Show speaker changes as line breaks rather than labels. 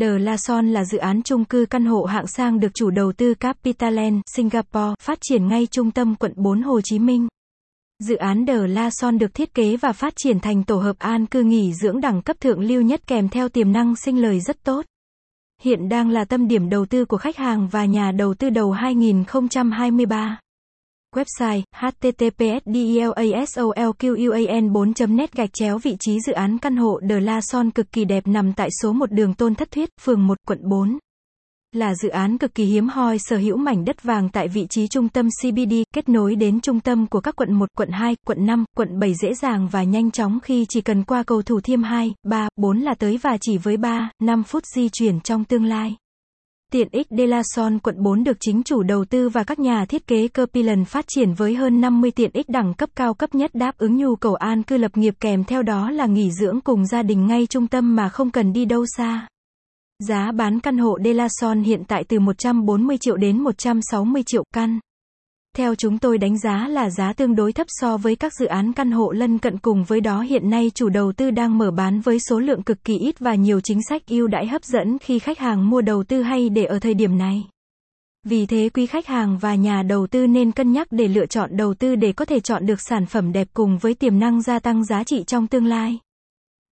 The La Son là dự án chung cư căn hộ hạng sang được chủ đầu tư Capitaland, Singapore, phát triển ngay trung tâm quận 4 Hồ Chí Minh. Dự án The La Son được thiết kế và phát triển thành tổ hợp an cư nghỉ dưỡng đẳng cấp thượng lưu nhất kèm theo tiềm năng sinh lời rất tốt. Hiện đang là tâm điểm đầu tư của khách hàng và nhà đầu tư đầu 2023. Website https delasolqan 4 net gạch chéo vị trí dự án căn hộ The La Son cực kỳ đẹp nằm tại số 1 đường Tôn Thất Thuyết, phường 1, quận 4. Là dự án cực kỳ hiếm hoi sở hữu mảnh đất vàng tại vị trí trung tâm CBD, kết nối đến trung tâm của các quận 1, quận 2, quận 5, quận 7 dễ dàng và nhanh chóng khi chỉ cần qua cầu Thủ Thiêm 2, 3, 4 là tới và chỉ với 3, 5 phút di chuyển trong tương lai. Tiện ích De La Son quận 4 được chính chủ đầu tư và các nhà thiết kế Copiland phát triển với hơn 50 tiện ích đẳng cấp cao cấp nhất đáp ứng nhu cầu an cư lập nghiệp kèm theo đó là nghỉ dưỡng cùng gia đình ngay trung tâm mà không cần đi đâu xa. Giá bán căn hộ De La Son hiện tại từ 140 triệu đến 160 triệu căn. Theo chúng tôi đánh giá là giá tương đối thấp so với các dự án căn hộ lân cận cùng với đó hiện nay chủ đầu tư đang mở bán với số lượng cực kỳ ít và nhiều chính sách ưu đãi hấp dẫn khi khách hàng mua đầu tư hay để ở thời điểm này. Vì thế quý khách hàng và nhà đầu tư nên cân nhắc để lựa chọn đầu tư để có thể chọn được sản phẩm đẹp cùng với tiềm năng gia tăng giá trị trong tương lai.